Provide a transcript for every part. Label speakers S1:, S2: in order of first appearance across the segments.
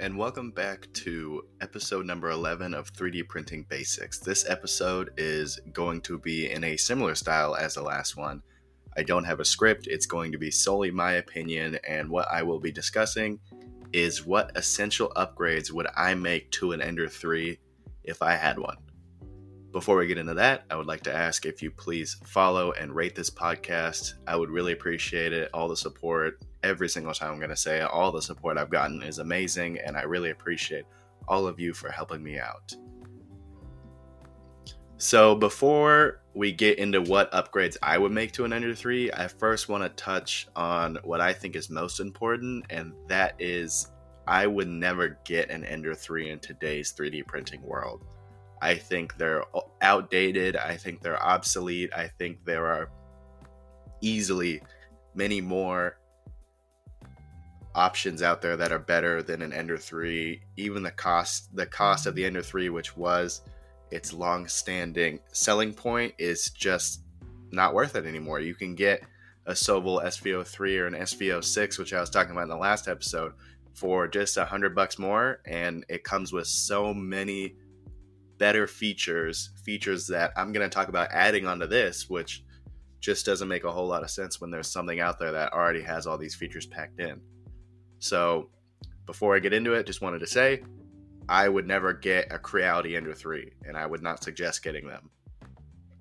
S1: and welcome back to episode number 11 of 3D Printing Basics. This episode is going to be in a similar style as the last one. I don't have a script, it's going to be solely my opinion, and what I will be discussing is what essential upgrades would I make to an Ender 3 if I had one. Before we get into that, I would like to ask if you please follow and rate this podcast. I would really appreciate it. All the support, every single time I'm going to say it, all the support I've gotten is amazing, and I really appreciate all of you for helping me out. So, before we get into what upgrades I would make to an Ender 3, I first want to touch on what I think is most important, and that is I would never get an Ender 3 in today's 3D printing world. I think they're outdated. I think they're obsolete. I think there are easily many more options out there that are better than an Ender 3. Even the cost the cost of the Ender 3 which was its long-standing selling point is just not worth it anymore. You can get a Sovol SV03 or an SV06 which I was talking about in the last episode for just a hundred bucks more and it comes with so many better features, features that I'm going to talk about adding onto this, which just doesn't make a whole lot of sense when there's something out there that already has all these features packed in. So, before I get into it, just wanted to say I would never get a Creality Ender 3, and I would not suggest getting them.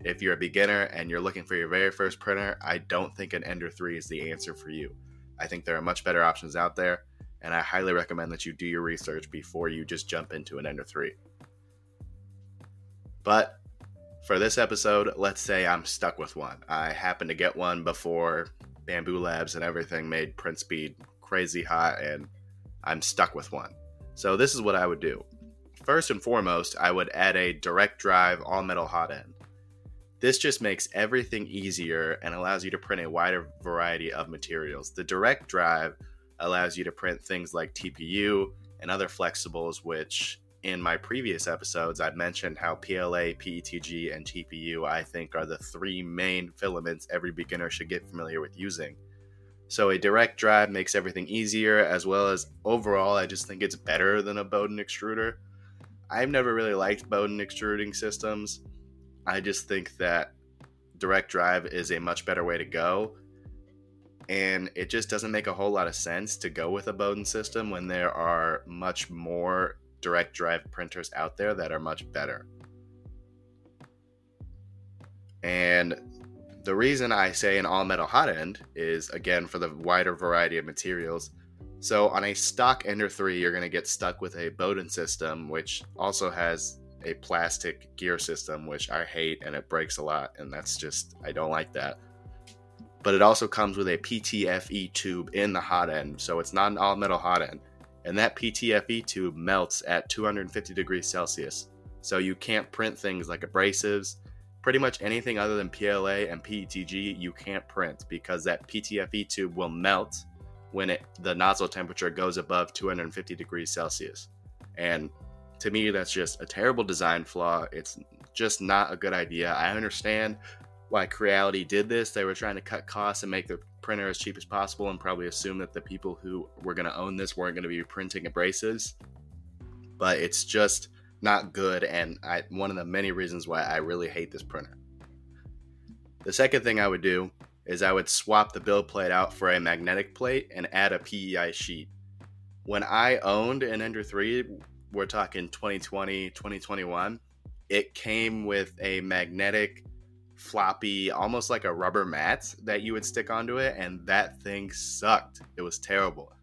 S1: If you're a beginner and you're looking for your very first printer, I don't think an Ender 3 is the answer for you. I think there are much better options out there, and I highly recommend that you do your research before you just jump into an Ender 3. But for this episode, let's say I'm stuck with one. I happen to get one before Bambu Labs and everything made print speed crazy hot, and I'm stuck with one. So this is what I would do. First and foremost, I would add a direct drive all metal hot end. This just makes everything easier and allows you to print a wider variety of materials. The direct drive allows you to print things like TPU and other flexibles, which in my previous episodes, I've mentioned how PLA, PETG, and TPU I think are the three main filaments every beginner should get familiar with using. So a direct drive makes everything easier, as well as overall, I just think it's better than a Bowden extruder. I've never really liked Bowden extruding systems. I just think that direct drive is a much better way to go. And it just doesn't make a whole lot of sense to go with a Bowden system when there are much more direct drive printers out there that are much better. And the reason I say an all metal hot end is again for the wider variety of materials. So on a stock Ender 3, you're going to get stuck with a Bowden system, which also has a plastic gear system, which I hate and it breaks a lot. And that's just, I don't like that. But it also comes with a PTFE tube in the hot end. So it's not an all metal hot end and that PTFE tube melts at 250 degrees Celsius. So you can't print things like abrasives, pretty much anything other than PLA and PETG you can't print because that PTFE tube will melt when it the nozzle temperature goes above 250 degrees Celsius. And to me that's just a terrible design flaw. It's just not a good idea. I understand why Creality did this. They were trying to cut costs and make the printer as cheap as possible and probably assume that the people who were going to own this weren't going to be printing abrasives. But it's just not good, and I, one of the many reasons why I really hate this printer. The second thing I would do is I would swap the build plate out for a magnetic plate and add a PEI sheet. When I owned an Ender 3, we're talking 2020, 2021, it came with a magnetic floppy, almost like a rubber mat that you would stick onto it, and that thing sucked. It was terrible.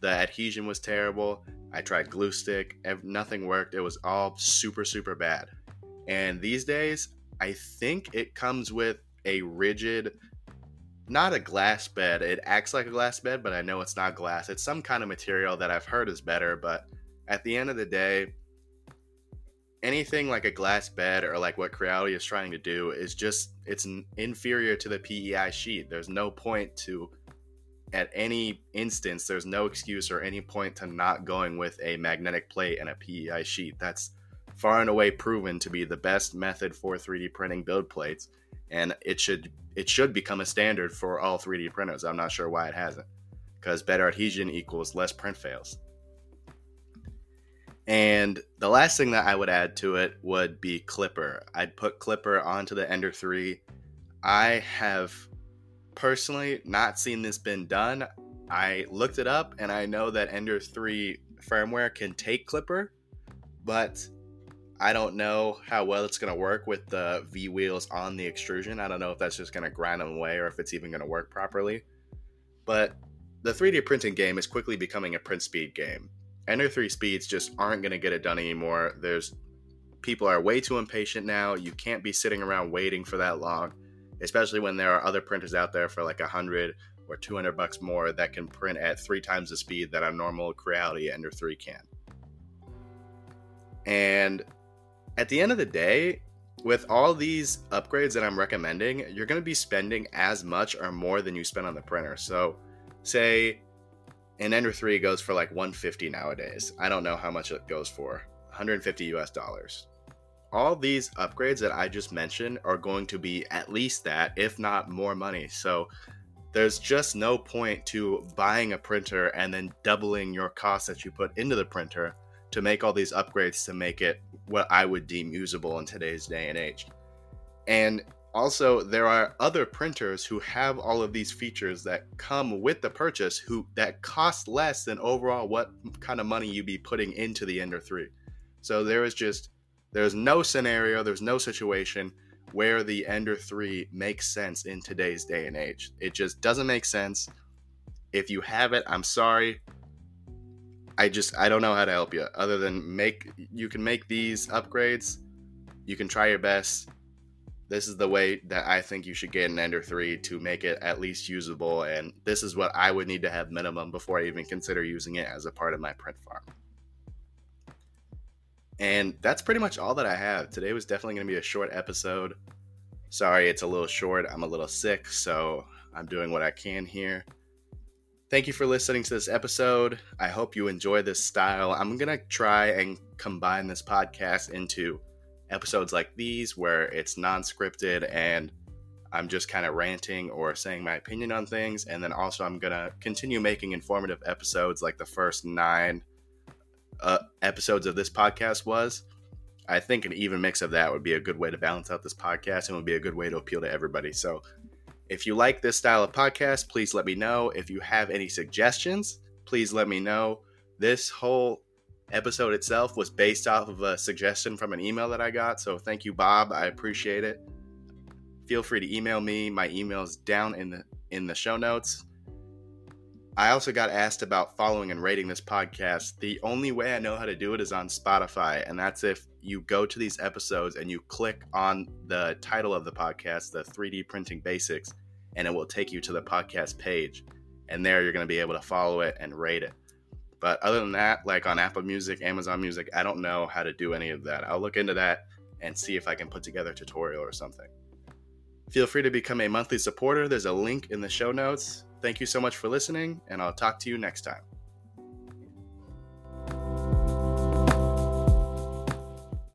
S1: The adhesion was terrible. I tried glue stick, nothing worked. It was all super, super bad. And these days, I think it comes with a rigid, not a glass bed. It acts like a glass bed, but I know it's not glass. It's some kind of material that I've heard is better, but at the end of the day, anything like a glass bed or like what Creality is trying to do is just it's inferior to the PEI sheet. There's no point to at any instance there's no excuse or any point to not going with a magnetic plate and a PEI sheet. That's far and away proven to be the best method for 3D printing build plates and it should it should become a standard for all 3D printers. I'm not sure why it hasn't. Cuz better adhesion equals less print fails. And the last thing that I would add to it would be Klipper. I'd put Klipper onto the Ender 3. I have personally not seen this been done. I looked it up and I know that Ender 3 firmware can take Klipper, but I don't know how well it's going to work with the V wheels on the extrusion. I don't know if that's just going to grind them away or if it's even going to work properly. But the 3D printing game is quickly becoming a print speed game. Ender 3 speeds just aren't going to get it done anymore. There's people are way too impatient now. You can't be sitting around waiting for that long, especially when there are other printers out there for like a 100 or 200 bucks more that can print at three times the speed that a normal Creality Ender 3 can. And at the end of the day, with all these upgrades that I'm recommending, you're going to be spending as much or more than you spend on the printer. So, say an Ender 3 goes for like 150 nowadays. I don't know how much it goes for. 150 US dollars. All these upgrades that I just mentioned are going to be at least that, if not more money. So, there's just no point to buying a printer and then doubling your cost that you put into the printer to make all these upgrades to make it what I would deem usable in today's day and age. And also there are other printers who have all of these features that come with the purchase who that cost less than overall what kind of money you'd be putting into the Ender 3. So there is just there's no scenario, there's no situation where the Ender 3 makes sense in today's day and age. It just doesn't make sense. If you have it, I'm sorry. I just I don't know how to help you other than make you can make these upgrades. You can try your best. This is the way that I think you should get an Ender 3 to make it at least usable and this is what I would need to have minimum before I even consider using it as a part of my print farm. And that's pretty much all that I have. Today was definitely going to be a short episode. Sorry, it's a little short. I'm a little sick, so I'm doing what I can here. Thank you for listening to this episode. I hope you enjoy this style. I'm going to try and combine this podcast into episodes like these where it's non scripted and I'm just kind of ranting or saying my opinion on things. And then also, I'm going to continue making informative episodes like the first nine uh, episodes of this podcast was, I think an even mix of that would be a good way to balance out this podcast and would be a good way to appeal to everybody. So, if you like this style of podcast, please let me know. If you have any suggestions, please let me know. This whole episode itself was based off of a suggestion from an email that I got. So, thank you, Bob. I appreciate it. Feel free to email me. My email is down in the in the show notes. I also got asked about following and rating this podcast. The only way I know how to do it is on Spotify, and that's if you go to these episodes and you click on the title of the podcast, the 3D Printing Basics, and it will take you to the podcast page. And there you're going to be able to follow it and rate it. But other than that, like on Apple Music, Amazon Music, I don't know how to do any of that. I'll look into that and see if I can put together a tutorial or something. Feel free to become a monthly supporter. There's a link in the show notes. Thank you so much for listening, and I'll talk to you next time.